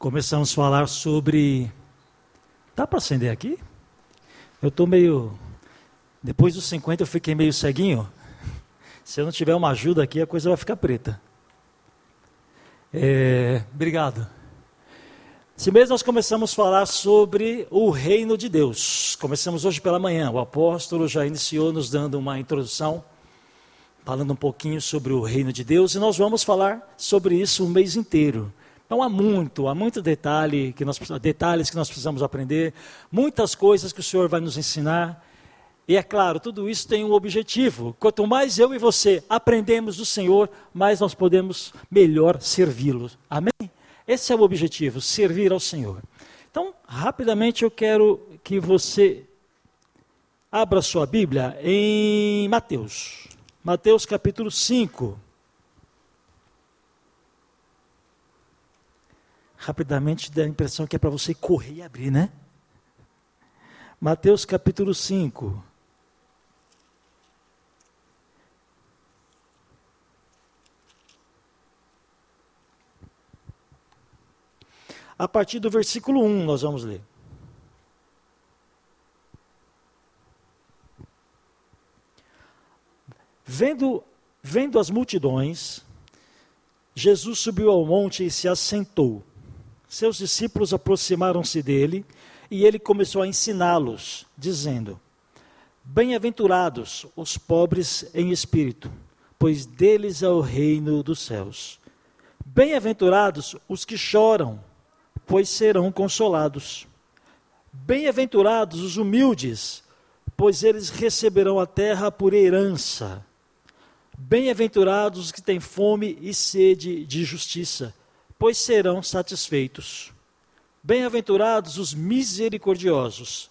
começamos a falar sobre. Dá para acender aqui? Eu estou meio. Depois dos 50 eu fiquei meio ceguinho. Se eu não tiver uma ajuda aqui, a coisa vai ficar preta. É... Obrigado. Esse mês nós começamos a falar sobre o reino de Deus. Começamos hoje pela manhã. O apóstolo já iniciou nos dando uma introdução, falando um pouquinho sobre o reino de Deus, e nós vamos falar sobre isso o mês inteiro. Então há muito, há muito detalhe que nós, detalhes que nós precisamos aprender, muitas coisas que o Senhor vai nos ensinar. E é claro, tudo isso tem um objetivo. Quanto mais eu e você aprendemos do Senhor, mais nós podemos melhor servi-lo. Amém? Esse é o objetivo, servir ao Senhor. Então, rapidamente eu quero que você abra sua Bíblia em Mateus. Mateus capítulo 5. Rapidamente dá a impressão que é para você correr e abrir, né? Mateus capítulo 5. A partir do versículo 1 nós vamos ler. Vendo, vendo as multidões, Jesus subiu ao monte e se assentou. Seus discípulos aproximaram-se dele e ele começou a ensiná-los, dizendo: Bem-aventurados os pobres em espírito, pois deles é o reino dos céus. Bem-aventurados os que choram, pois serão consolados. Bem-aventurados os humildes, pois eles receberão a terra por herança. Bem-aventurados os que têm fome e sede de justiça pois serão satisfeitos. Bem-aventurados os misericordiosos,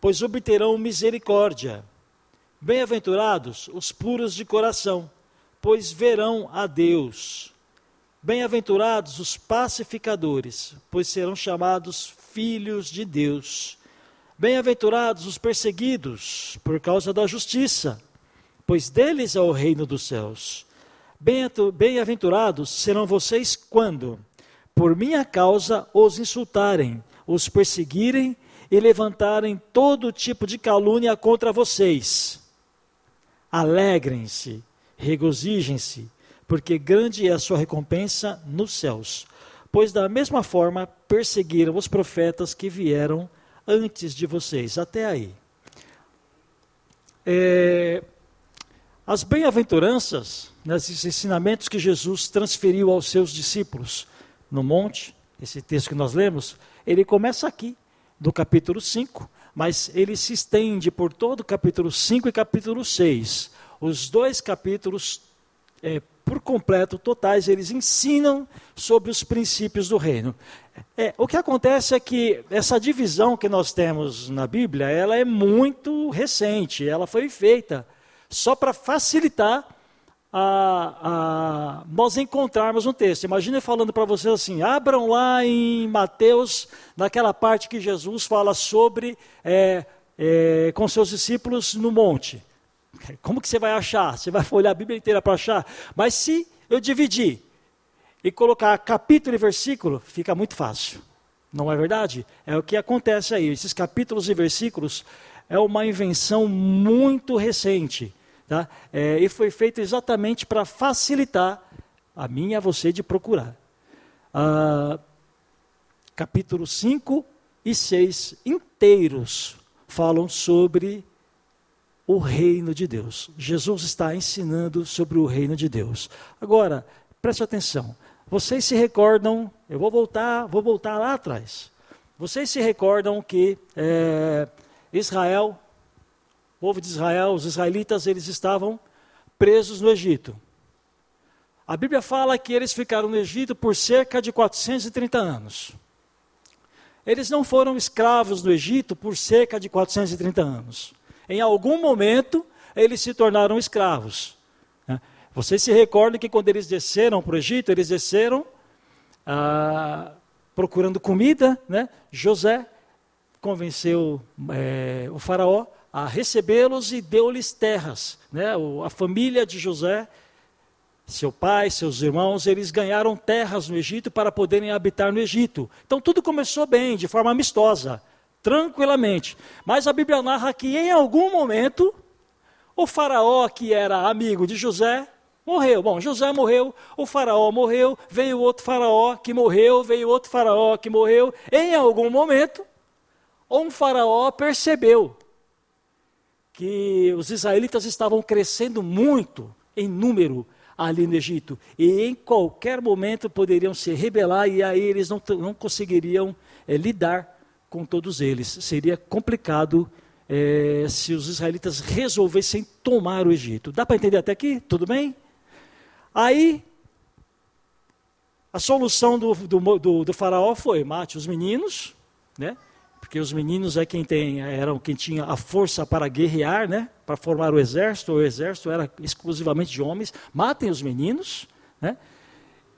pois obterão misericórdia. Bem-aventurados os puros de coração, pois verão a Deus. Bem-aventurados os pacificadores, pois serão chamados filhos de Deus. Bem-aventurados os perseguidos por causa da justiça, pois deles é o reino dos céus. Bem-aventurados serão vocês quando, por minha causa, os insultarem, os perseguirem e levantarem todo tipo de calúnia contra vocês. Alegrem-se, regozijem-se, porque grande é a sua recompensa nos céus. Pois da mesma forma perseguiram os profetas que vieram antes de vocês. Até aí. É, as bem-aventuranças, nesses ensinamentos que Jesus transferiu aos seus discípulos no monte, esse texto que nós lemos, ele começa aqui, do capítulo 5, mas ele se estende por todo o capítulo 5 e capítulo 6. Os dois capítulos, é, por completo, totais, eles ensinam sobre os princípios do reino. É, o que acontece é que essa divisão que nós temos na Bíblia, ela é muito recente, ela foi feita só para facilitar a, a, nós encontrarmos um texto. Imagina falando para vocês assim: abram lá em Mateus, naquela parte que Jesus fala sobre é, é, com seus discípulos no monte. Como que você vai achar? Você vai olhar a Bíblia inteira para achar? Mas se eu dividir e colocar capítulo e versículo, fica muito fácil. Não é verdade? É o que acontece aí. Esses capítulos e versículos é uma invenção muito recente. Tá? É, e foi feito exatamente para facilitar a mim e a você de procurar. Ah, capítulo 5 e 6 inteiros falam sobre o reino de Deus. Jesus está ensinando sobre o reino de Deus. Agora, preste atenção. Vocês se recordam, eu vou voltar, vou voltar lá atrás. Vocês se recordam que é, Israel povo de Israel, os israelitas, eles estavam presos no Egito. A Bíblia fala que eles ficaram no Egito por cerca de 430 anos. Eles não foram escravos no Egito por cerca de 430 anos. Em algum momento, eles se tornaram escravos. Né? Vocês se recordam que quando eles desceram para o Egito, eles desceram ah, procurando comida. Né? José convenceu é, o faraó a recebê-los e deu-lhes terras. Né? A família de José, seu pai, seus irmãos, eles ganharam terras no Egito para poderem habitar no Egito. Então tudo começou bem, de forma amistosa, tranquilamente. Mas a Bíblia narra que em algum momento o faraó, que era amigo de José, morreu. Bom, José morreu, o faraó morreu, veio outro faraó que morreu, veio outro faraó que morreu. Em algum momento, um faraó percebeu que os israelitas estavam crescendo muito em número ali no Egito. E em qualquer momento poderiam se rebelar e aí eles não, não conseguiriam é, lidar com todos eles. Seria complicado é, se os israelitas resolvessem tomar o Egito. Dá para entender até aqui? Tudo bem? Aí, a solução do, do, do, do faraó foi: mate os meninos, né? Porque os meninos é quem tem, eram quem tinha a força para guerrear, né? Para formar o exército. O exército era exclusivamente de homens. Matem os meninos, né?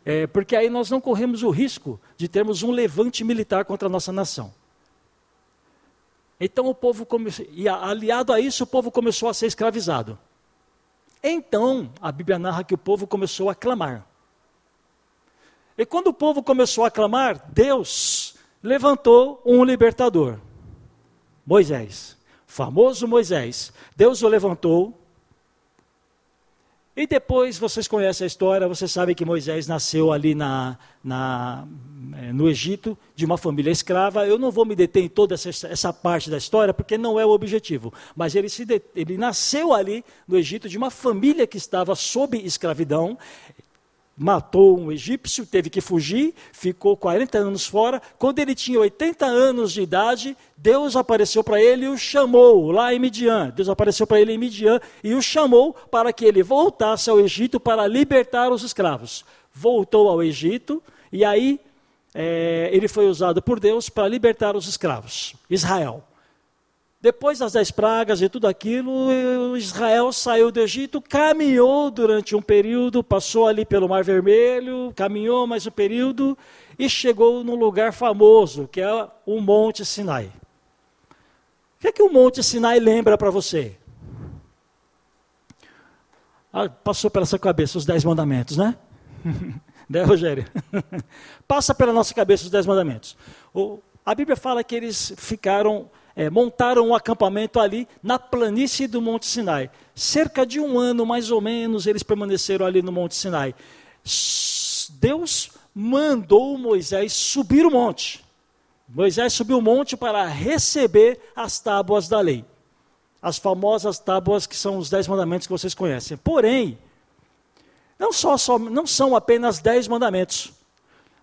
É, porque aí nós não corremos o risco de termos um levante militar contra a nossa nação. Então o povo começou, e aliado a isso, o povo começou a ser escravizado. Então, a Bíblia narra que o povo começou a clamar. E quando o povo começou a clamar, Deus levantou um libertador, Moisés, famoso Moisés. Deus o levantou. E depois vocês conhecem a história, vocês sabem que Moisés nasceu ali na, na, eh, no Egito, de uma família escrava. Eu não vou me deter em toda essa, essa parte da história, porque não é o objetivo. Mas ele, se de, ele nasceu ali no Egito, de uma família que estava sob escravidão matou um egípcio, teve que fugir, ficou 40 anos fora. Quando ele tinha 80 anos de idade, Deus apareceu para ele e o chamou lá em Midian. Deus apareceu para ele em Midian e o chamou para que ele voltasse ao Egito para libertar os escravos. Voltou ao Egito e aí é, ele foi usado por Deus para libertar os escravos, Israel. Depois das dez pragas e tudo aquilo, Israel saiu do Egito, caminhou durante um período, passou ali pelo Mar Vermelho, caminhou mais um período e chegou num lugar famoso, que é o Monte Sinai. O que é que o Monte Sinai lembra para você? Ah, passou pela sua cabeça os dez mandamentos, né? né, Rogério? Passa pela nossa cabeça os dez mandamentos. O, a Bíblia fala que eles ficaram é, montaram um acampamento ali na planície do Monte Sinai. Cerca de um ano, mais ou menos, eles permaneceram ali no Monte Sinai. Deus mandou Moisés subir o monte. Moisés subiu o monte para receber as tábuas da lei. As famosas tábuas que são os dez mandamentos que vocês conhecem. Porém, não, só, só, não são apenas dez mandamentos.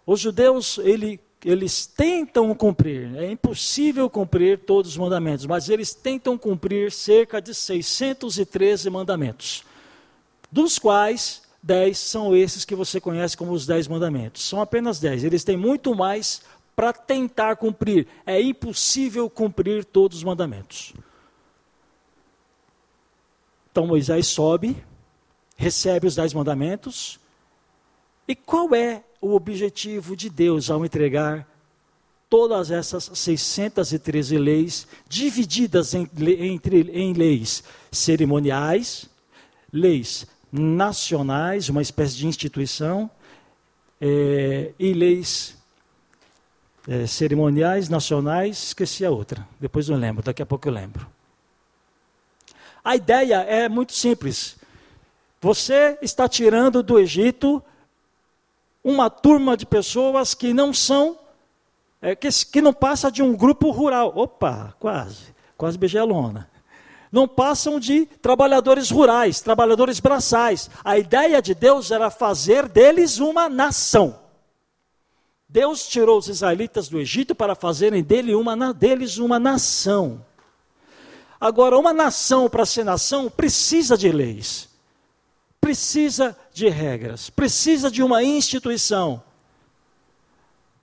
Os judeus, ele eles tentam cumprir, é impossível cumprir todos os mandamentos, mas eles tentam cumprir cerca de 613 mandamentos, dos quais 10 são esses que você conhece como os 10 mandamentos. São apenas 10, eles têm muito mais para tentar cumprir. É impossível cumprir todos os mandamentos. Então Moisés sobe, recebe os 10 mandamentos, e qual é o objetivo de Deus ao entregar todas essas 613 leis, divididas em, entre, em leis cerimoniais, leis nacionais, uma espécie de instituição, é, e leis é, cerimoniais nacionais, esqueci a outra, depois eu lembro, daqui a pouco eu lembro. A ideia é muito simples. Você está tirando do Egito uma turma de pessoas que não são, é, que, que não passa de um grupo rural. Opa, quase, quase beijei a lona. Não passam de trabalhadores rurais, trabalhadores braçais. A ideia de Deus era fazer deles uma nação. Deus tirou os israelitas do Egito para fazerem dele uma, deles uma nação. Agora, uma nação, para ser nação, precisa de leis. Precisa de regras, precisa de uma instituição.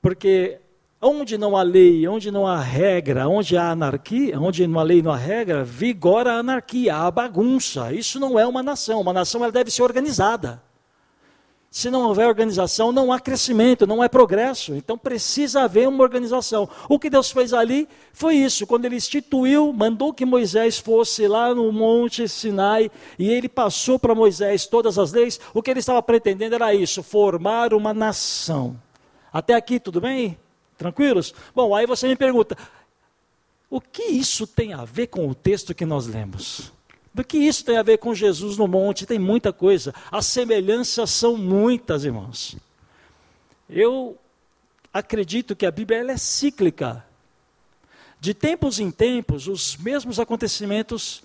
Porque onde não há lei, onde não há regra, onde há anarquia, onde não há lei, não há regra, vigora a anarquia, a bagunça. Isso não é uma nação. Uma nação ela deve ser organizada. Se não houver organização, não há crescimento, não é progresso. Então precisa haver uma organização. O que Deus fez ali foi isso. Quando ele instituiu, mandou que Moisés fosse lá no Monte Sinai e ele passou para Moisés todas as leis, o que ele estava pretendendo era isso: formar uma nação. Até aqui, tudo bem? Tranquilos? Bom, aí você me pergunta: o que isso tem a ver com o texto que nós lemos? Do que isso tem a ver com Jesus no monte? Tem muita coisa. As semelhanças são muitas, irmãos. Eu acredito que a Bíblia é cíclica. De tempos em tempos, os mesmos acontecimentos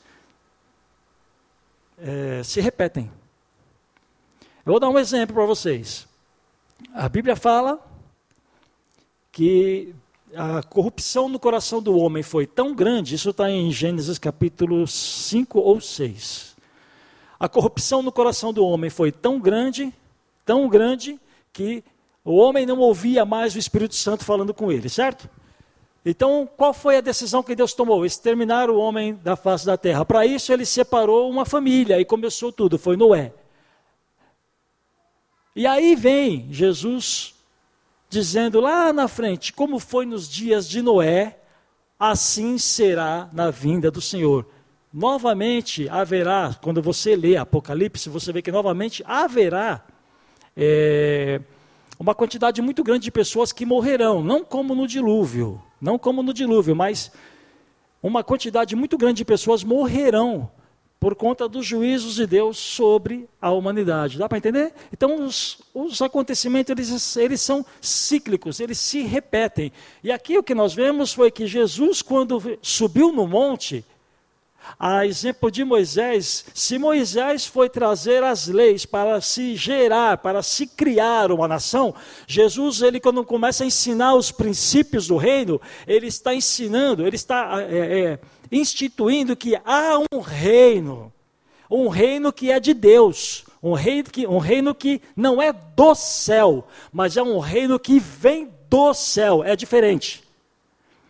é, se repetem. Eu vou dar um exemplo para vocês. A Bíblia fala que a corrupção no coração do homem foi tão grande, isso está em Gênesis capítulo 5 ou 6. A corrupção no coração do homem foi tão grande, tão grande, que o homem não ouvia mais o Espírito Santo falando com ele, certo? Então, qual foi a decisão que Deus tomou? Exterminar o homem da face da terra. Para isso, ele separou uma família e começou tudo, foi Noé. E aí vem Jesus dizendo lá na frente: como foi nos dias de Noé, assim será na vinda do Senhor. Novamente haverá, quando você lê Apocalipse, você vê que novamente haverá é, uma quantidade muito grande de pessoas que morrerão, não como no dilúvio, não como no dilúvio, mas uma quantidade muito grande de pessoas morrerão por conta dos juízos de Deus sobre a humanidade. Dá para entender? Então, os, os acontecimentos, eles, eles são cíclicos, eles se repetem. E aqui o que nós vemos foi que Jesus, quando subiu no monte, a exemplo de Moisés, se Moisés foi trazer as leis para se gerar, para se criar uma nação, Jesus, ele quando começa a ensinar os princípios do reino, ele está ensinando, ele está é, é, instituindo que há um reino, um reino que é de Deus, um reino que, um reino que não é do céu, mas é um reino que vem do céu, é diferente.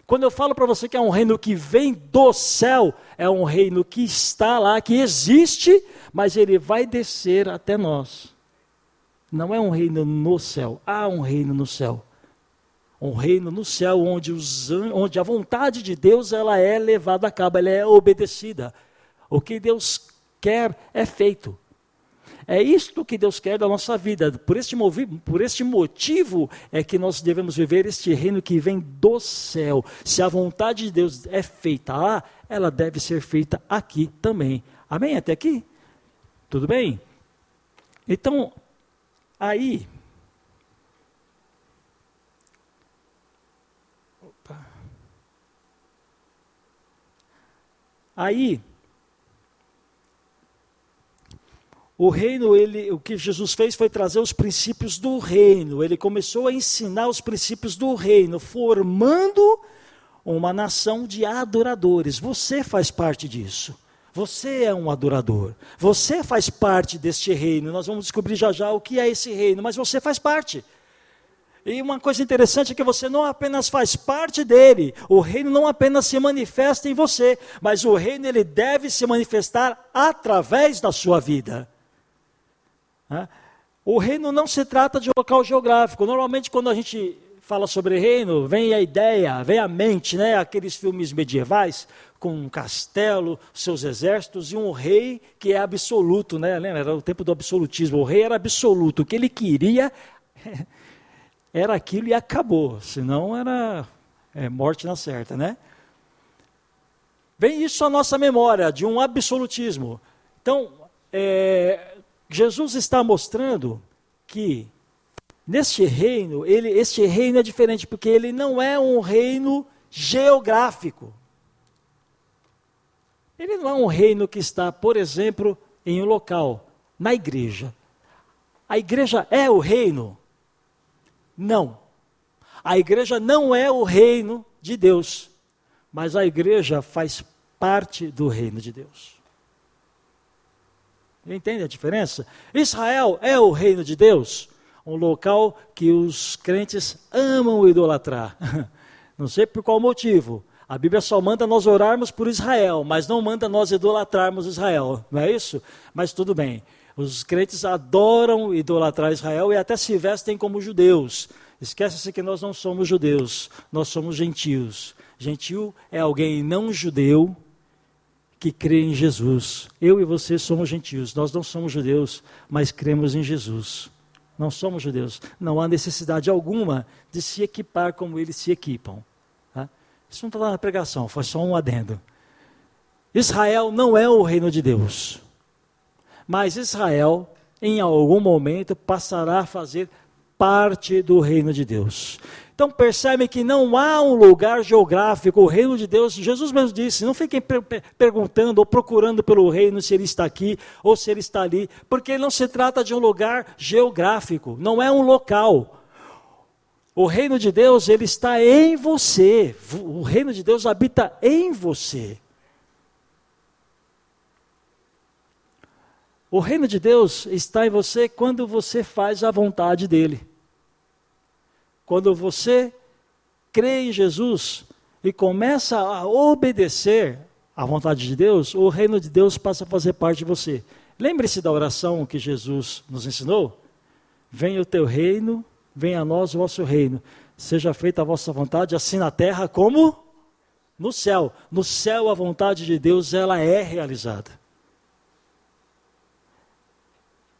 Quando eu falo para você que é um reino que vem do céu, é um reino que está lá, que existe, mas ele vai descer até nós. Não é um reino no céu, há um reino no céu um reino no céu onde, os, onde a vontade de Deus ela é levada a cabo, ela é obedecida. O que Deus quer é feito. É isto que Deus quer da nossa vida. Por este, por este motivo é que nós devemos viver este reino que vem do céu. Se a vontade de Deus é feita lá, ela deve ser feita aqui também. Amém? Até aqui? Tudo bem? Então, aí, Aí, o reino, ele, o que Jesus fez foi trazer os princípios do reino. Ele começou a ensinar os princípios do reino, formando uma nação de adoradores. Você faz parte disso. Você é um adorador. Você faz parte deste reino. Nós vamos descobrir já já o que é esse reino, mas você faz parte. E uma coisa interessante é que você não apenas faz parte dele, o reino não apenas se manifesta em você, mas o reino ele deve se manifestar através da sua vida. O reino não se trata de local geográfico. Normalmente, quando a gente fala sobre reino, vem a ideia, vem a mente, né? Aqueles filmes medievais com um castelo, seus exércitos e um rei que é absoluto, né? Lembra? Era o tempo do absolutismo. O rei era absoluto. O que ele queria era aquilo e acabou, senão era é, morte na certa, né? Vem isso à nossa memória, de um absolutismo. Então, é, Jesus está mostrando que neste reino, ele, este reino é diferente, porque ele não é um reino geográfico. Ele não é um reino que está, por exemplo, em um local, na igreja. A igreja é o reino, não. A igreja não é o reino de Deus, mas a igreja faz parte do reino de Deus. Entende a diferença? Israel é o reino de Deus, um local que os crentes amam idolatrar. Não sei por qual motivo. A Bíblia só manda nós orarmos por Israel, mas não manda nós idolatrarmos Israel, não é isso? Mas tudo bem. Os crentes adoram idolatrar Israel e até se vestem como judeus. Esquece-se que nós não somos judeus, nós somos gentios. Gentil é alguém não judeu que crê em Jesus. Eu e você somos gentios, nós não somos judeus, mas cremos em Jesus. Não somos judeus. Não há necessidade alguma de se equipar como eles se equipam. Isso não está lá na pregação, foi só um adendo. Israel não é o reino de Deus. Mas Israel, em algum momento, passará a fazer parte do reino de Deus. Então percebe que não há um lugar geográfico, o reino de Deus, Jesus mesmo disse, não fiquem per perguntando ou procurando pelo reino se ele está aqui ou se ele está ali, porque não se trata de um lugar geográfico, não é um local. O reino de Deus, ele está em você. O reino de Deus habita em você. O reino de Deus está em você quando você faz a vontade dele. Quando você crê em Jesus e começa a obedecer à vontade de Deus, o reino de Deus passa a fazer parte de você. Lembre-se da oração que Jesus nos ensinou? Venha o teu reino, venha a nós o vosso reino. Seja feita a vossa vontade, assim na terra como no céu. No céu a vontade de Deus ela é realizada.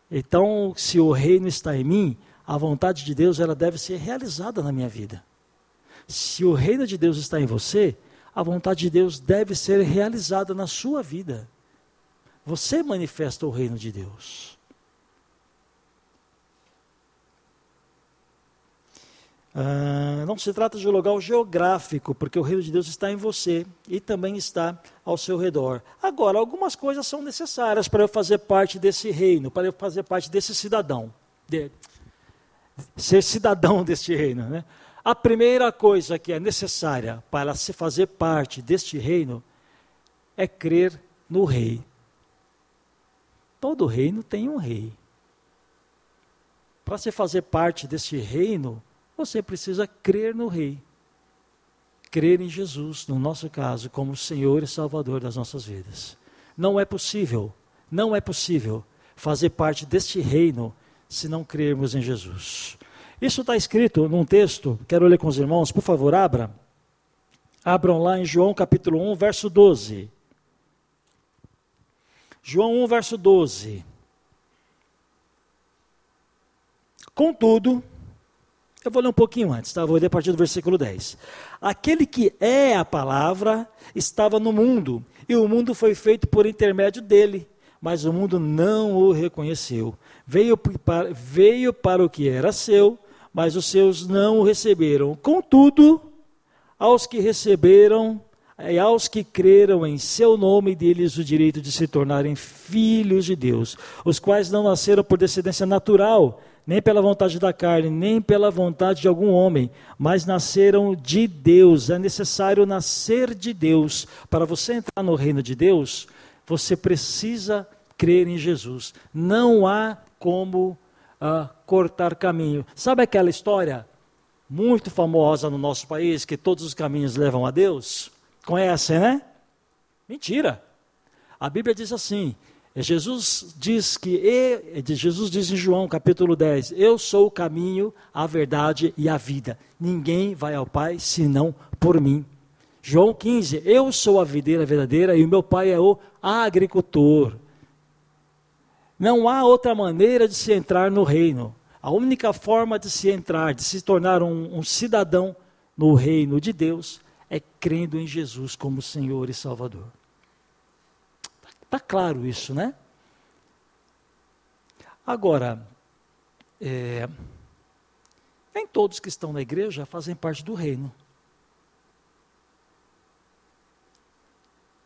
Então, se o reino está em mim, a vontade de Deus ela deve ser realizada na minha vida. Se o reino de Deus está em você, a vontade de Deus deve ser realizada na sua vida. Você manifesta o reino de Deus. Ah, não se trata de um lugar geográfico, porque o reino de Deus está em você e também está ao seu redor. Agora, algumas coisas são necessárias para eu fazer parte desse reino, para eu fazer parte desse cidadão, de, ser cidadão deste reino. Né? A primeira coisa que é necessária para se fazer parte deste reino é crer no rei. Todo reino tem um rei. Para se fazer parte deste reino, você precisa crer no Rei. Crer em Jesus, no nosso caso, como Senhor e Salvador das nossas vidas. Não é possível, não é possível fazer parte deste reino se não crermos em Jesus. Isso está escrito num texto, quero ler com os irmãos, por favor, abra. Abram lá em João capítulo 1, verso 12. João 1, verso 12. Contudo, eu vou ler um pouquinho antes, tá? Vou ler a partir do versículo 10. Aquele que é a palavra estava no mundo, e o mundo foi feito por intermédio dele, mas o mundo não o reconheceu. Veio para, veio para o que era seu, mas os seus não o receberam. Contudo, aos que receberam e aos que creram em seu nome, deles o direito de se tornarem filhos de Deus, os quais não nasceram por descendência natural, nem pela vontade da carne, nem pela vontade de algum homem, mas nasceram de Deus. É necessário nascer de Deus. Para você entrar no reino de Deus, você precisa crer em Jesus. Não há como uh, cortar caminho. Sabe aquela história muito famosa no nosso país, que todos os caminhos levam a Deus? Conhecem, né? Mentira. A Bíblia diz assim: Jesus diz que Jesus diz em João capítulo 10, eu sou o caminho, a verdade e a vida. Ninguém vai ao Pai senão por mim. João 15, eu sou a videira verdadeira e o meu pai é o agricultor. Não há outra maneira de se entrar no reino. A única forma de se entrar, de se tornar um, um cidadão no reino de Deus, é crendo em Jesus como Senhor e Salvador. Está claro isso, né? Agora, é, nem todos que estão na igreja fazem parte do reino.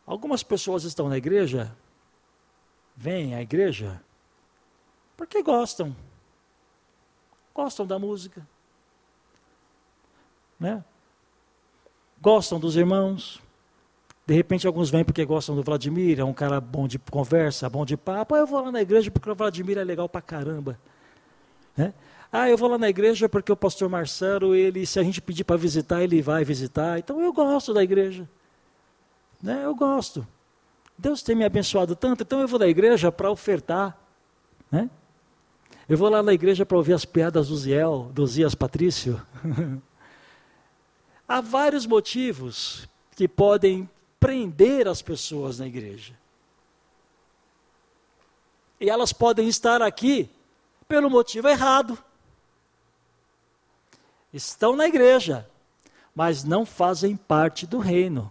Algumas pessoas estão na igreja, vêm à igreja, porque gostam. Gostam da música. Né? Gostam dos irmãos, De repente, alguns vêm porque gostam do Vladimir, é um cara bom de conversa, bom de papo. Ah, eu vou lá na igreja porque o Vladimir é legal pra caramba. Né? Ah, eu vou lá na igreja porque o pastor Marcelo, ele, se a gente pedir para visitar, ele vai visitar. Então eu gosto da igreja. Né? Eu gosto. Deus tem me abençoado tanto, então eu vou na igreja para ofertar. Né? Eu vou lá na igreja para ouvir as piadas do Ziel, do Zias Patrício. Há vários motivos que podem prender as pessoas na igreja. E elas podem estar aqui pelo motivo errado. Estão na igreja, mas não fazem parte do reino.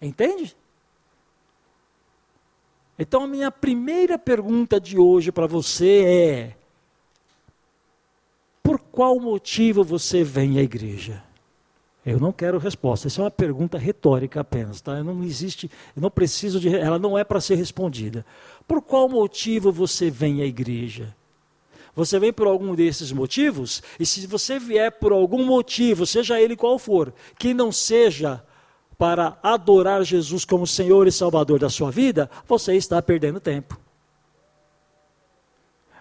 Entende? Então, a minha primeira pergunta de hoje para você é: por qual motivo você vem à igreja? Eu não quero resposta. Essa é uma pergunta retórica apenas, tá? Não existe, eu não preciso de, ela não é para ser respondida. Por qual motivo você vem à igreja? Você vem por algum desses motivos? E se você vier por algum motivo, seja ele qual for, que não seja para adorar Jesus como Senhor e Salvador da sua vida, você está perdendo tempo.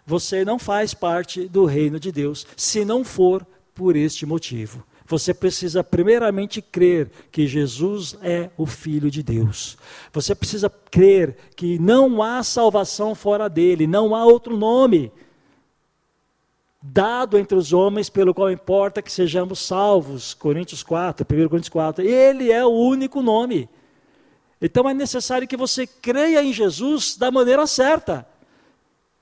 Você não faz parte do reino de Deus se não for por este motivo. Você precisa primeiramente crer que Jesus é o Filho de Deus. Você precisa crer que não há salvação fora dele, não há outro nome dado entre os homens pelo qual importa que sejamos salvos. Coríntios 4, 1 Coríntios 4. Ele é o único nome. Então é necessário que você creia em Jesus da maneira certa.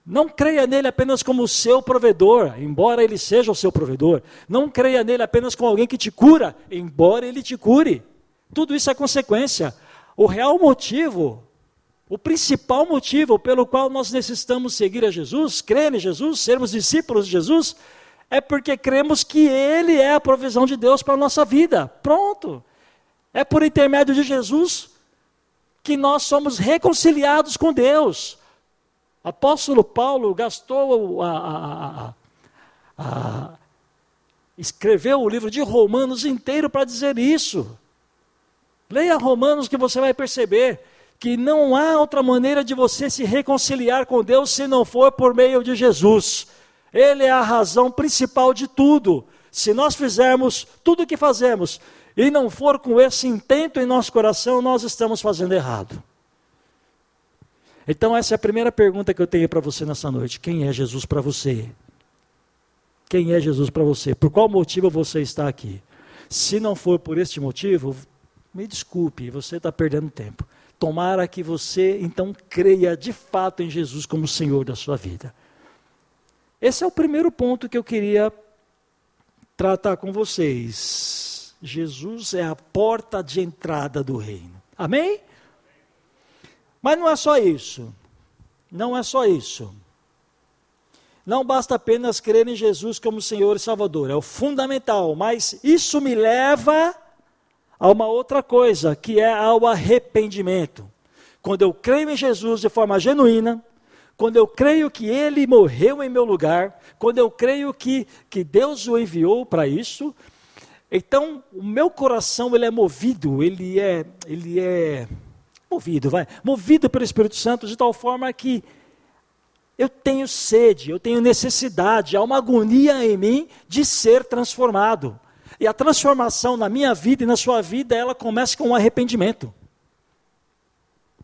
Não creia nele apenas como o seu provedor, embora ele seja o seu provedor. Não creia nele apenas como alguém que te cura, embora ele te cure. Tudo isso é consequência. O real motivo, o principal motivo pelo qual nós necessitamos seguir a Jesus, crer em Jesus, sermos discípulos de Jesus, é porque cremos que Ele é a provisão de Deus para a nossa vida. Pronto. É por intermédio de Jesus que nós somos reconciliados com Deus. Apóstolo Paulo gastou a, a, a, a escreveu o livro de Romanos inteiro para dizer isso. Leia Romanos que você vai perceber que não há outra maneira de você se reconciliar com Deus se não for por meio de Jesus. Ele é a razão principal de tudo. Se nós fizermos tudo o que fazemos e não for com esse intento em nosso coração, nós estamos fazendo errado. Então, essa é a primeira pergunta que eu tenho para você nessa noite: quem é Jesus para você? Quem é Jesus para você? Por qual motivo você está aqui? Se não for por este motivo, me desculpe, você está perdendo tempo. Tomara que você então creia de fato em Jesus como Senhor da sua vida. Esse é o primeiro ponto que eu queria tratar com vocês. Jesus é a porta de entrada do reino. Amém? Mas não é só isso. Não é só isso. Não basta apenas crer em Jesus como Senhor e Salvador, é o fundamental, mas isso me leva a uma outra coisa, que é ao arrependimento. Quando eu creio em Jesus de forma genuína, quando eu creio que Ele morreu em meu lugar, quando eu creio que, que Deus o enviou para isso, então o meu coração ele é movido, ele é, ele é movido, vai, movido pelo Espírito Santo de tal forma que eu tenho sede, eu tenho necessidade, há uma agonia em mim de ser transformado. E a transformação na minha vida e na sua vida, ela começa com um arrependimento.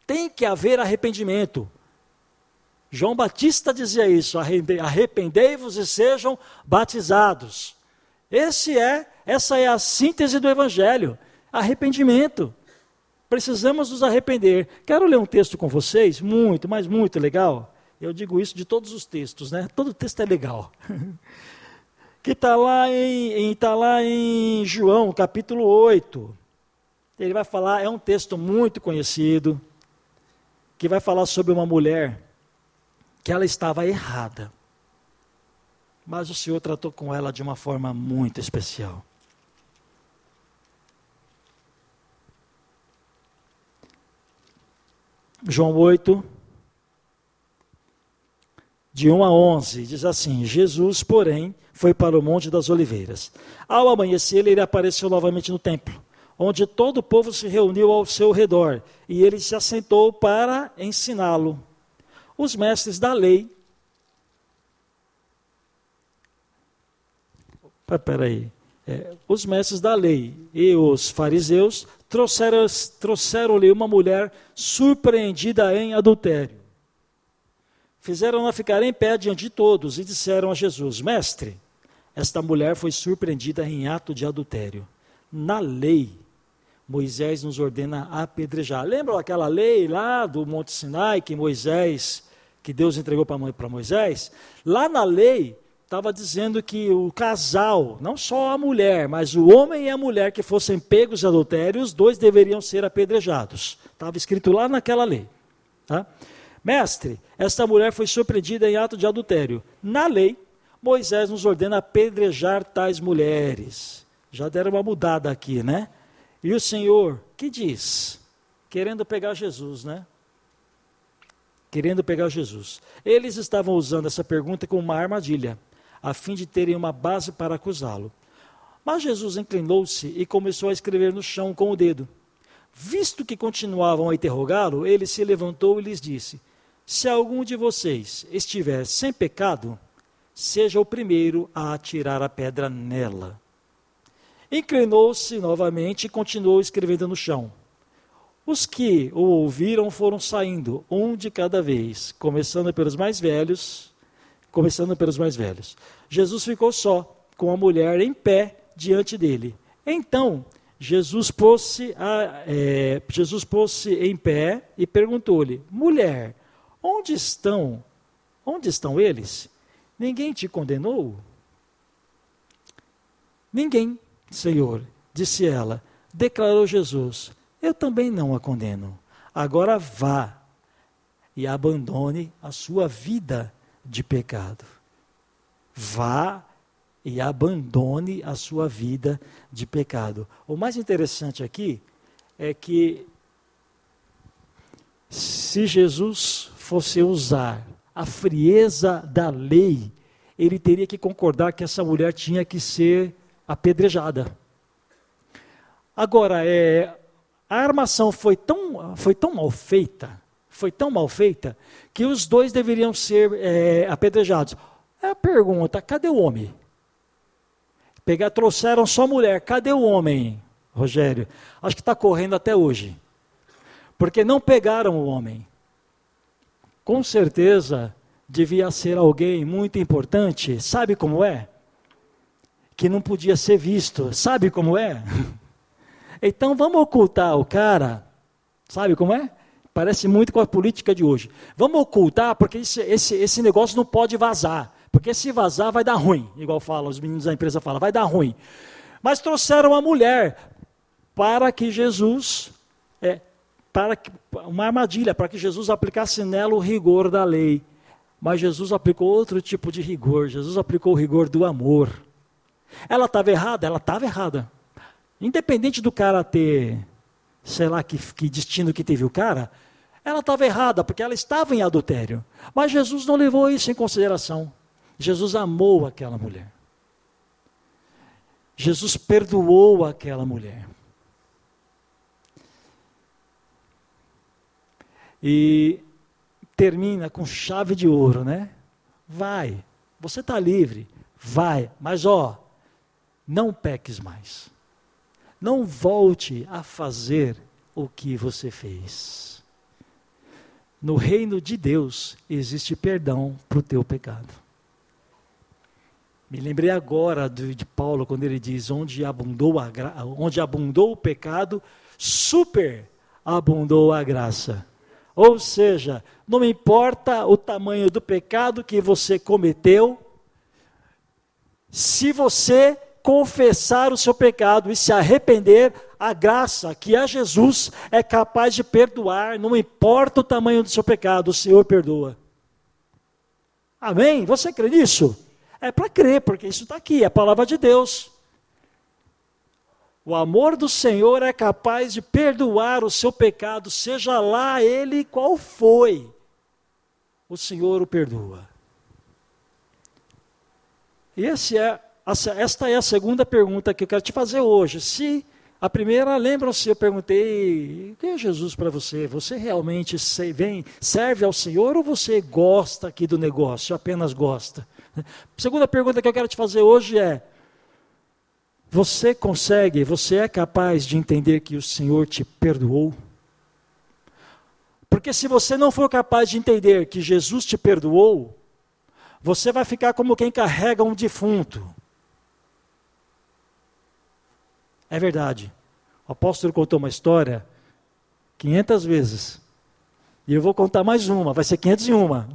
Tem que haver arrependimento. João Batista dizia isso: arrependei-vos e sejam batizados. Esse é, essa é a síntese do evangelho, arrependimento. Precisamos nos arrepender. Quero ler um texto com vocês, muito, mas muito legal. Eu digo isso de todos os textos, né? Todo texto é legal. que está lá, em, tá lá em João, capítulo 8. Ele vai falar, é um texto muito conhecido, que vai falar sobre uma mulher que ela estava errada. Mas o Senhor tratou com ela de uma forma muito especial. João 8, de 1 a 11, diz assim: Jesus, porém, foi para o Monte das Oliveiras. Ao amanhecer, ele apareceu novamente no templo, onde todo o povo se reuniu ao seu redor, e ele se assentou para ensiná-lo. Os mestres da lei. Peraí. É, os mestres da lei e os fariseus trouxeram-lhe trouxeram uma mulher surpreendida em adultério. Fizeram-na ficar em pé diante de todos e disseram a Jesus: Mestre, esta mulher foi surpreendida em ato de adultério. Na lei, Moisés nos ordena apedrejar. Lembram aquela lei lá do Monte Sinai que Moisés, que Deus entregou para Moisés? Lá na lei estava dizendo que o casal, não só a mulher, mas o homem e a mulher que fossem pegos de adultério, os dois deveriam ser apedrejados. Estava escrito lá naquela lei. Tá? Mestre, esta mulher foi surpreendida em ato de adultério. Na lei, Moisés nos ordena apedrejar tais mulheres. Já deram uma mudada aqui, né? E o Senhor, que diz? Querendo pegar Jesus, né? Querendo pegar Jesus. Eles estavam usando essa pergunta como uma armadilha, a fim de terem uma base para acusá-lo. Mas Jesus inclinou-se e começou a escrever no chão com o dedo. Visto que continuavam a interrogá-lo, ele se levantou e lhes disse: Se algum de vocês estiver sem pecado, seja o primeiro a atirar a pedra nela. Inclinou-se novamente e continuou escrevendo no chão. Os que o ouviram foram saindo, um de cada vez, começando pelos mais velhos, começando pelos mais velhos. Jesus ficou só, com a mulher em pé diante dele. Então, Jesus pôs-se é, Jesus pôs-se em pé e perguntou-lhe: Mulher, onde estão? Onde estão eles? Ninguém te condenou? Ninguém. Senhor, disse ela, declarou Jesus: Eu também não a condeno. Agora vá e abandone a sua vida de pecado. Vá e abandone a sua vida de pecado. O mais interessante aqui é que se Jesus fosse usar a frieza da lei, ele teria que concordar que essa mulher tinha que ser apedrejada. Agora, é, a armação foi tão, foi tão mal feita, foi tão mal feita, que os dois deveriam ser é, apedrejados. É a pergunta, cadê o homem? Pegar, trouxeram só mulher, cadê o homem, Rogério? Acho que está correndo até hoje. Porque não pegaram o homem. Com certeza devia ser alguém muito importante, sabe como é? que não podia ser visto. Sabe como é? Então vamos ocultar o cara. Sabe como é? Parece muito com a política de hoje. Vamos ocultar, porque esse, esse, esse negócio não pode vazar. Porque se vazar vai dar ruim. Igual falam, os meninos da empresa falam, vai dar ruim. Mas trouxeram a mulher para que Jesus, é, para que, uma armadilha, para que Jesus aplicasse nela o rigor da lei. Mas Jesus aplicou outro tipo de rigor. Jesus aplicou o rigor do amor. Ela estava errada? Ela estava errada. Independente do cara ter, sei lá que, que destino que teve o cara, ela estava errada, porque ela estava em adultério. Mas Jesus não levou isso em consideração. Jesus amou aquela mulher. Jesus perdoou aquela mulher. E termina com chave de ouro, né? Vai, você está livre, vai, mas ó, não peques mais. Não volte a fazer o que você fez. No reino de Deus existe perdão para o teu pecado. Me lembrei agora de, de Paulo quando ele diz: onde abundou, a onde abundou o pecado, super abundou a graça. Ou seja, não importa o tamanho do pecado que você cometeu, se você confessar o seu pecado e se arrepender, a graça que é Jesus é capaz de perdoar, não importa o tamanho do seu pecado, o Senhor perdoa. Amém? Você crê nisso? É para crer, porque isso está aqui, é a palavra de Deus. O amor do Senhor é capaz de perdoar o seu pecado, seja lá ele qual foi. O Senhor o perdoa. E esse é esta é a segunda pergunta que eu quero te fazer hoje. Se A primeira, lembram-se, eu perguntei: quem é Jesus para você? Você realmente vem, serve ao Senhor ou você gosta aqui do negócio, apenas gosta? Segunda pergunta que eu quero te fazer hoje é: você consegue, você é capaz de entender que o Senhor te perdoou? Porque se você não for capaz de entender que Jesus te perdoou, você vai ficar como quem carrega um defunto. É verdade. O apóstolo contou uma história 500 vezes. E eu vou contar mais uma, vai ser 501.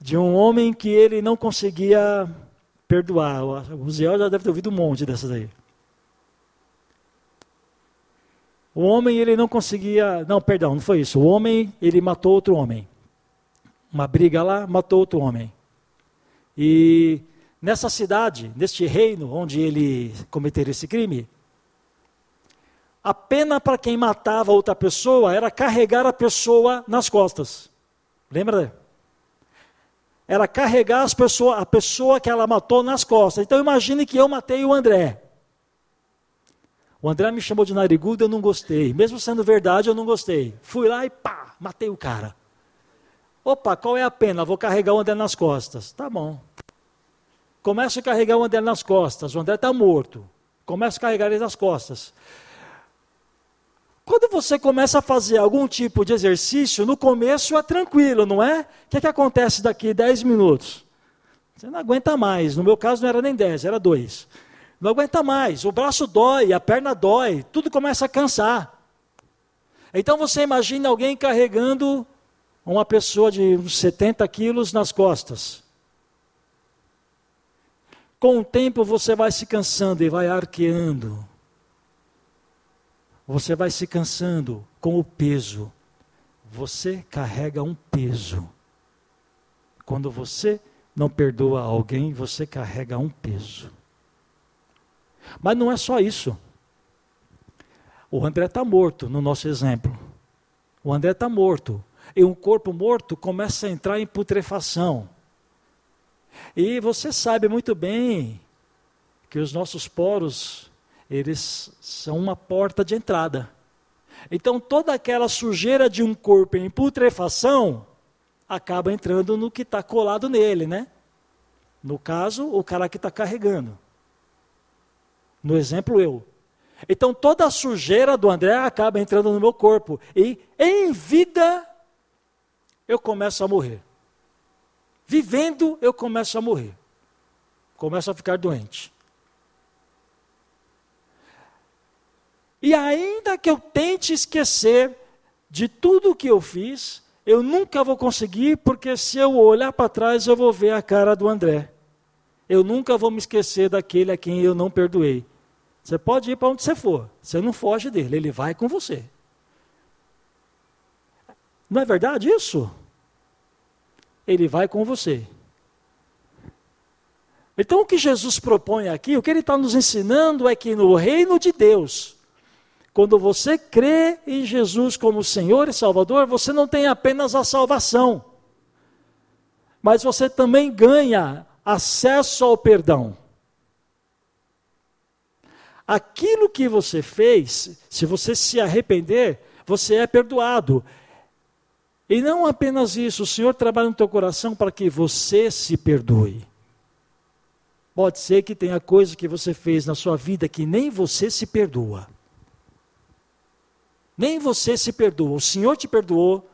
De um homem que ele não conseguia perdoar. O Zé já deve ter ouvido um monte dessas aí. O homem ele não conseguia, não, perdão, não foi isso. O homem ele matou outro homem. Uma briga lá, matou outro homem. E nessa cidade, neste reino onde ele cometeu esse crime, a pena para quem matava outra pessoa era carregar a pessoa nas costas. Lembra? Era carregar as pessoa, a pessoa que ela matou nas costas. Então imagine que eu matei o André. O André me chamou de narigudo, eu não gostei. Mesmo sendo verdade, eu não gostei. Fui lá e pá, matei o cara. Opa, qual é a pena? Vou carregar o André nas costas. Tá bom. Começo a carregar o André nas costas. O André está morto. Começo a carregar ele nas costas. Quando você começa a fazer algum tipo de exercício, no começo é tranquilo, não é? O que, é que acontece daqui 10 minutos? Você não aguenta mais. No meu caso não era nem 10, era 2. Não aguenta mais. O braço dói, a perna dói, tudo começa a cansar. Então você imagina alguém carregando uma pessoa de uns 70 quilos nas costas. Com o tempo você vai se cansando e vai arqueando. Você vai se cansando com o peso. Você carrega um peso. Quando você não perdoa alguém, você carrega um peso. Mas não é só isso. O André está morto, no nosso exemplo. O André está morto. E um corpo morto começa a entrar em putrefação. E você sabe muito bem que os nossos poros, eles são uma porta de entrada. Então toda aquela sujeira de um corpo em putrefação acaba entrando no que está colado nele, né? No caso, o cara que está carregando. No exemplo, eu. Então toda a sujeira do André acaba entrando no meu corpo. E em vida eu começo a morrer. Vivendo, eu começo a morrer. Começo a ficar doente. E ainda que eu tente esquecer de tudo o que eu fiz, eu nunca vou conseguir, porque se eu olhar para trás, eu vou ver a cara do André. Eu nunca vou me esquecer daquele a quem eu não perdoei. Você pode ir para onde você for, você não foge dele, ele vai com você. Não é verdade isso? Ele vai com você. Então, o que Jesus propõe aqui, o que ele está nos ensinando é que no reino de Deus, quando você crê em Jesus como Senhor e Salvador, você não tem apenas a salvação, mas você também ganha acesso ao perdão. Aquilo que você fez, se você se arrepender, você é perdoado. E não apenas isso, o Senhor trabalha no teu coração para que você se perdoe. Pode ser que tenha coisa que você fez na sua vida que nem você se perdoa. Nem você se perdoa. O Senhor te perdoou,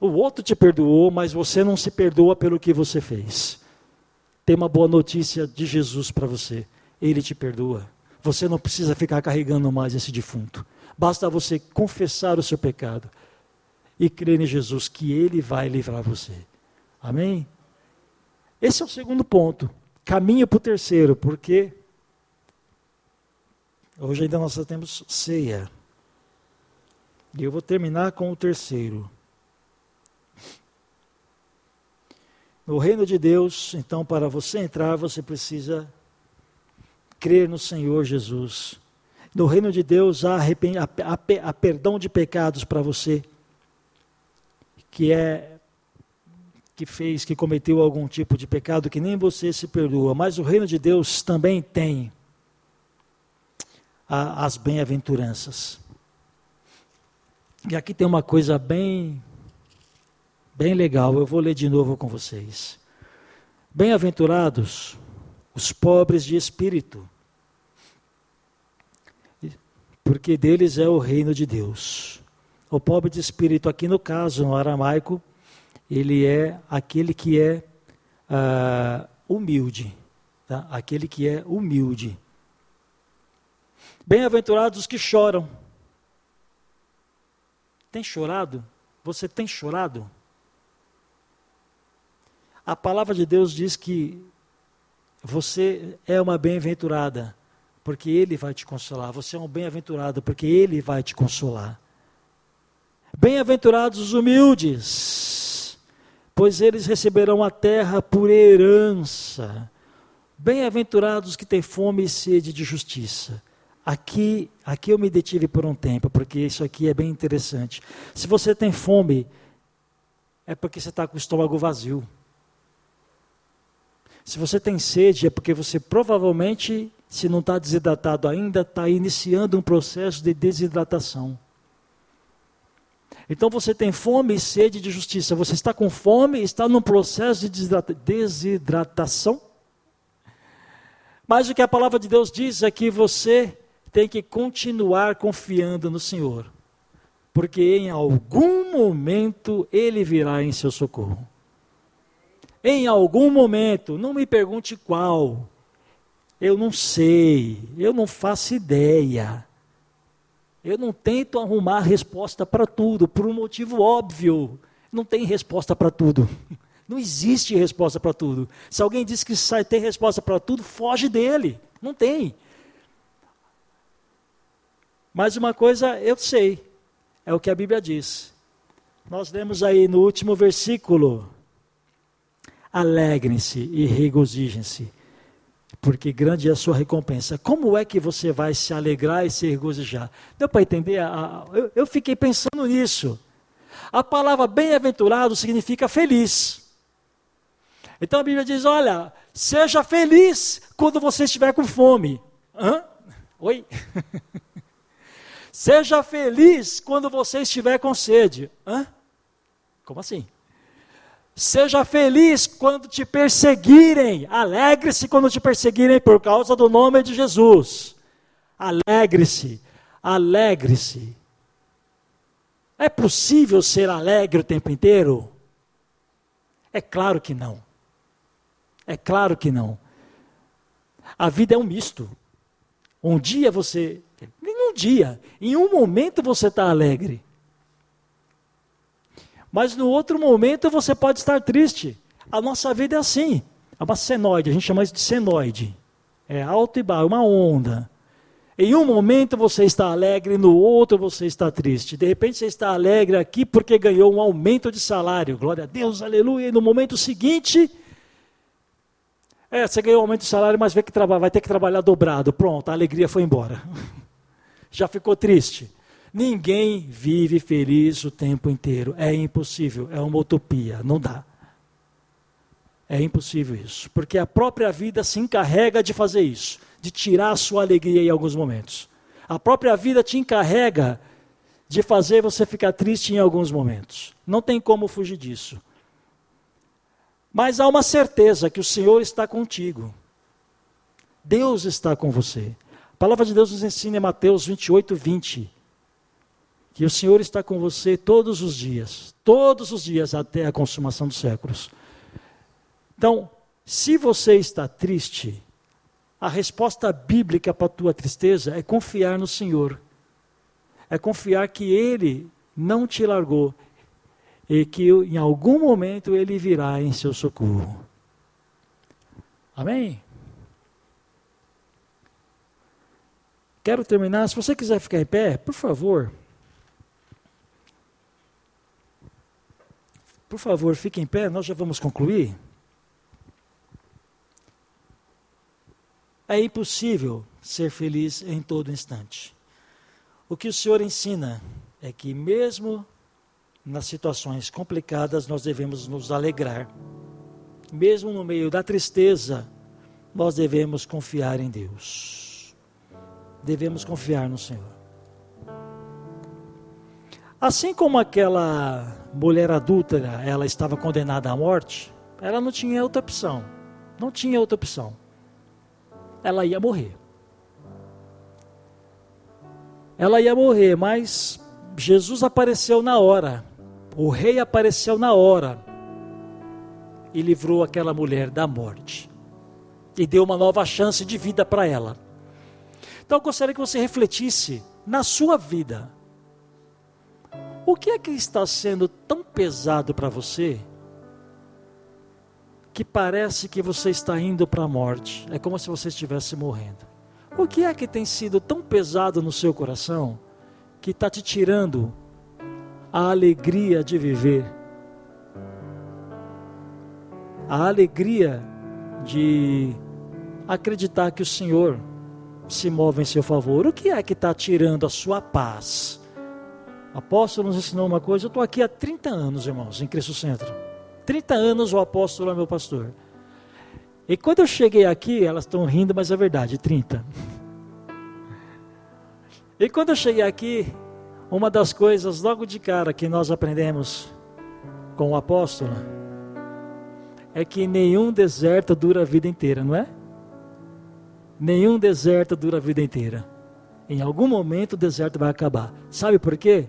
o outro te perdoou, mas você não se perdoa pelo que você fez. Tem uma boa notícia de Jesus para você. Ele te perdoa. Você não precisa ficar carregando mais esse defunto. Basta você confessar o seu pecado e crer em Jesus que Ele vai livrar você. Amém? Esse é o segundo ponto. Caminho para o terceiro, porque hoje ainda nós temos ceia. E eu vou terminar com o terceiro. No reino de Deus, então, para você entrar, você precisa crer no Senhor Jesus. No reino de Deus há, há, há, há perdão de pecados para você que é que fez, que cometeu algum tipo de pecado que nem você se perdoa, mas o reino de Deus também tem a, as bem-aventuranças. E aqui tem uma coisa bem, bem legal, eu vou ler de novo com vocês. Bem-aventurados os pobres de espírito, porque deles é o reino de Deus. O pobre de espírito, aqui no caso, no aramaico, ele é aquele que é uh, humilde. Tá? Aquele que é humilde. Bem-aventurados os que choram. Tem chorado? Você tem chorado? A palavra de Deus diz que você é uma bem-aventurada, porque Ele vai te consolar. Você é um bem-aventurado, porque Ele vai te consolar. Bem-aventurados os humildes, pois eles receberão a terra por herança. Bem-aventurados que têm fome e sede de justiça. Aqui, aqui eu me detive por um tempo, porque isso aqui é bem interessante. Se você tem fome, é porque você está com o estômago vazio. Se você tem sede, é porque você provavelmente, se não está desidratado ainda, está iniciando um processo de desidratação. Então você tem fome e sede de justiça. Você está com fome, está num processo de desidratação. Mas o que a palavra de Deus diz é que você tem que continuar confiando no Senhor, porque em algum momento Ele virá em seu socorro. Em algum momento, não me pergunte qual. Eu não sei, eu não faço ideia. Eu não tento arrumar resposta para tudo, por um motivo óbvio. Não tem resposta para tudo. Não existe resposta para tudo. Se alguém diz que sai, tem resposta para tudo, foge dele. Não tem. Mas uma coisa eu sei, é o que a Bíblia diz. Nós lemos aí no último versículo: Alegrem-se e regozijem-se, porque grande é a sua recompensa. Como é que você vai se alegrar e se regozijar? Deu para entender? Eu, fiquei pensando nisso. A palavra bem-aventurado significa feliz. Então a Bíblia diz: olha, seja feliz quando você estiver com fome. Hã? Oi? seja feliz quando você estiver com sede. Hã? Como assim? Seja feliz quando te perseguirem. Alegre-se quando te perseguirem por causa do nome de Jesus. Alegre-se. Alegre-se. É possível ser alegre o tempo inteiro? É claro que não. É claro que não. A vida é um misto. Um dia você. Em um dia, em um momento você está alegre. Mas no outro momento você pode estar triste. A nossa vida é assim. É uma senoide, a gente chama isso de senoide. É alto e baixo, uma onda. Em um momento você está alegre, no outro você está triste. De repente você está alegre aqui porque ganhou um aumento de salário. Glória a Deus, aleluia. E no momento seguinte, é, você ganhou um aumento de salário, mas vai ter que trabalhar dobrado. Pronto, a alegria foi embora. Já ficou triste. Ninguém vive feliz o tempo inteiro. É impossível, é uma utopia, não dá. É impossível isso, porque a própria vida se encarrega de fazer isso, de tirar a sua alegria em alguns momentos. A própria vida te encarrega de fazer você ficar triste em alguns momentos. Não tem como fugir disso. Mas há uma certeza que o Senhor está contigo. Deus está com você. A palavra de Deus nos ensina em Mateus 28, 20 que o Senhor está com você todos os dias, todos os dias até a consumação dos séculos. Então, se você está triste, a resposta bíblica para a tua tristeza é confiar no Senhor. É confiar que Ele não te largou e que em algum momento Ele virá em seu socorro. Amém? Quero terminar. Se você quiser ficar em pé, por favor. Por favor, fique em pé, nós já vamos concluir. É impossível ser feliz em todo instante. O que o Senhor ensina é que, mesmo nas situações complicadas, nós devemos nos alegrar. Mesmo no meio da tristeza, nós devemos confiar em Deus. devemos confiar no Senhor. Assim como aquela mulher adúltera, ela estava condenada à morte, ela não tinha outra opção. Não tinha outra opção. Ela ia morrer. Ela ia morrer, mas Jesus apareceu na hora. O rei apareceu na hora e livrou aquela mulher da morte. E deu uma nova chance de vida para ela. Então eu gostaria que você refletisse na sua vida. O que é que está sendo tão pesado para você que parece que você está indo para a morte? É como se você estivesse morrendo. O que é que tem sido tão pesado no seu coração que está te tirando a alegria de viver? A alegria de acreditar que o Senhor se move em seu favor. O que é que está tirando a sua paz? Apóstolo nos ensinou uma coisa. Eu estou aqui há 30 anos, irmãos, em Cristo Centro. 30 anos o apóstolo é meu pastor. E quando eu cheguei aqui, elas estão rindo, mas é verdade, 30. E quando eu cheguei aqui, uma das coisas logo de cara que nós aprendemos com o apóstolo é que nenhum deserto dura a vida inteira, não é? Nenhum deserto dura a vida inteira. Em algum momento o deserto vai acabar. Sabe por quê?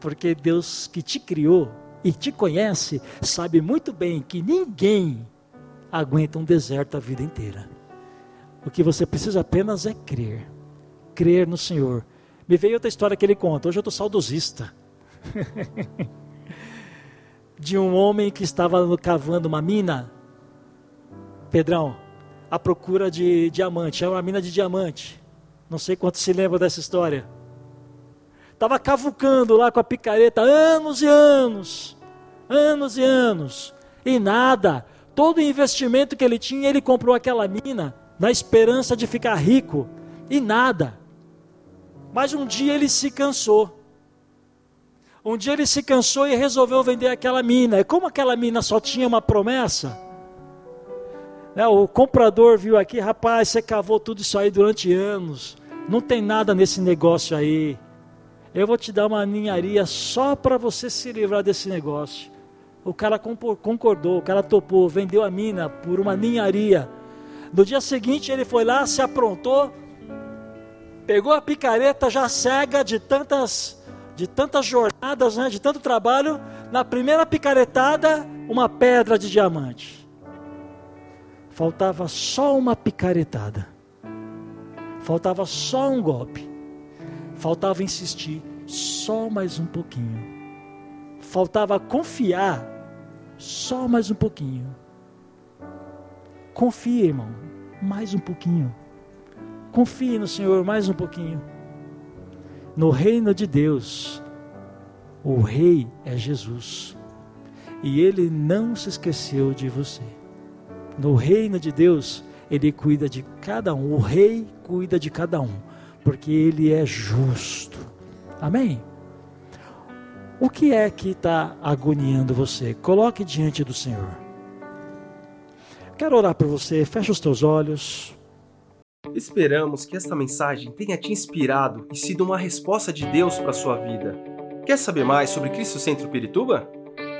Porque Deus que te criou e te conhece sabe muito bem que ninguém aguenta um deserto a vida inteira. O que você precisa apenas é crer. Crer no Senhor. Me veio outra história que ele conta. Hoje eu estou saudosista. De um homem que estava cavando uma mina. Pedrão, à procura de diamante. É uma mina de diamante. Não sei quanto se lembra dessa história. Estava cavucando lá com a picareta anos e anos. Anos e anos. E nada. Todo investimento que ele tinha, ele comprou aquela mina na esperança de ficar rico. E nada. Mas um dia ele se cansou. Um dia ele se cansou e resolveu vender aquela mina. E como aquela mina só tinha uma promessa, né? O comprador viu aqui, rapaz, você cavou tudo isso aí durante anos. Não tem nada nesse negócio aí. Eu vou te dar uma ninharia só para você se livrar desse negócio. O cara concordou, o cara topou, vendeu a mina por uma ninharia. No dia seguinte ele foi lá, se aprontou, pegou a picareta já cega de tantas, de tantas jornadas, né, de tanto trabalho. Na primeira picaretada, uma pedra de diamante. Faltava só uma picaretada. Faltava só um golpe. Faltava insistir só mais um pouquinho. Faltava confiar só mais um pouquinho. Confie, irmão, mais um pouquinho. Confie no Senhor mais um pouquinho. No reino de Deus, o Rei é Jesus. E Ele não se esqueceu de você. No reino de Deus, ele cuida de cada um. O rei cuida de cada um, porque ele é justo. Amém? O que é que está agoniando você? Coloque diante do Senhor. Quero orar por você. Feche os teus olhos. Esperamos que esta mensagem tenha te inspirado e sido uma resposta de Deus para a sua vida. Quer saber mais sobre Cristo Centro Pirituba?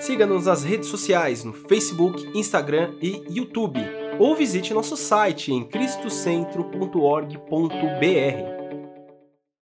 Siga-nos nas redes sociais no Facebook, Instagram e YouTube, ou visite nosso site em cristocentro.org.br.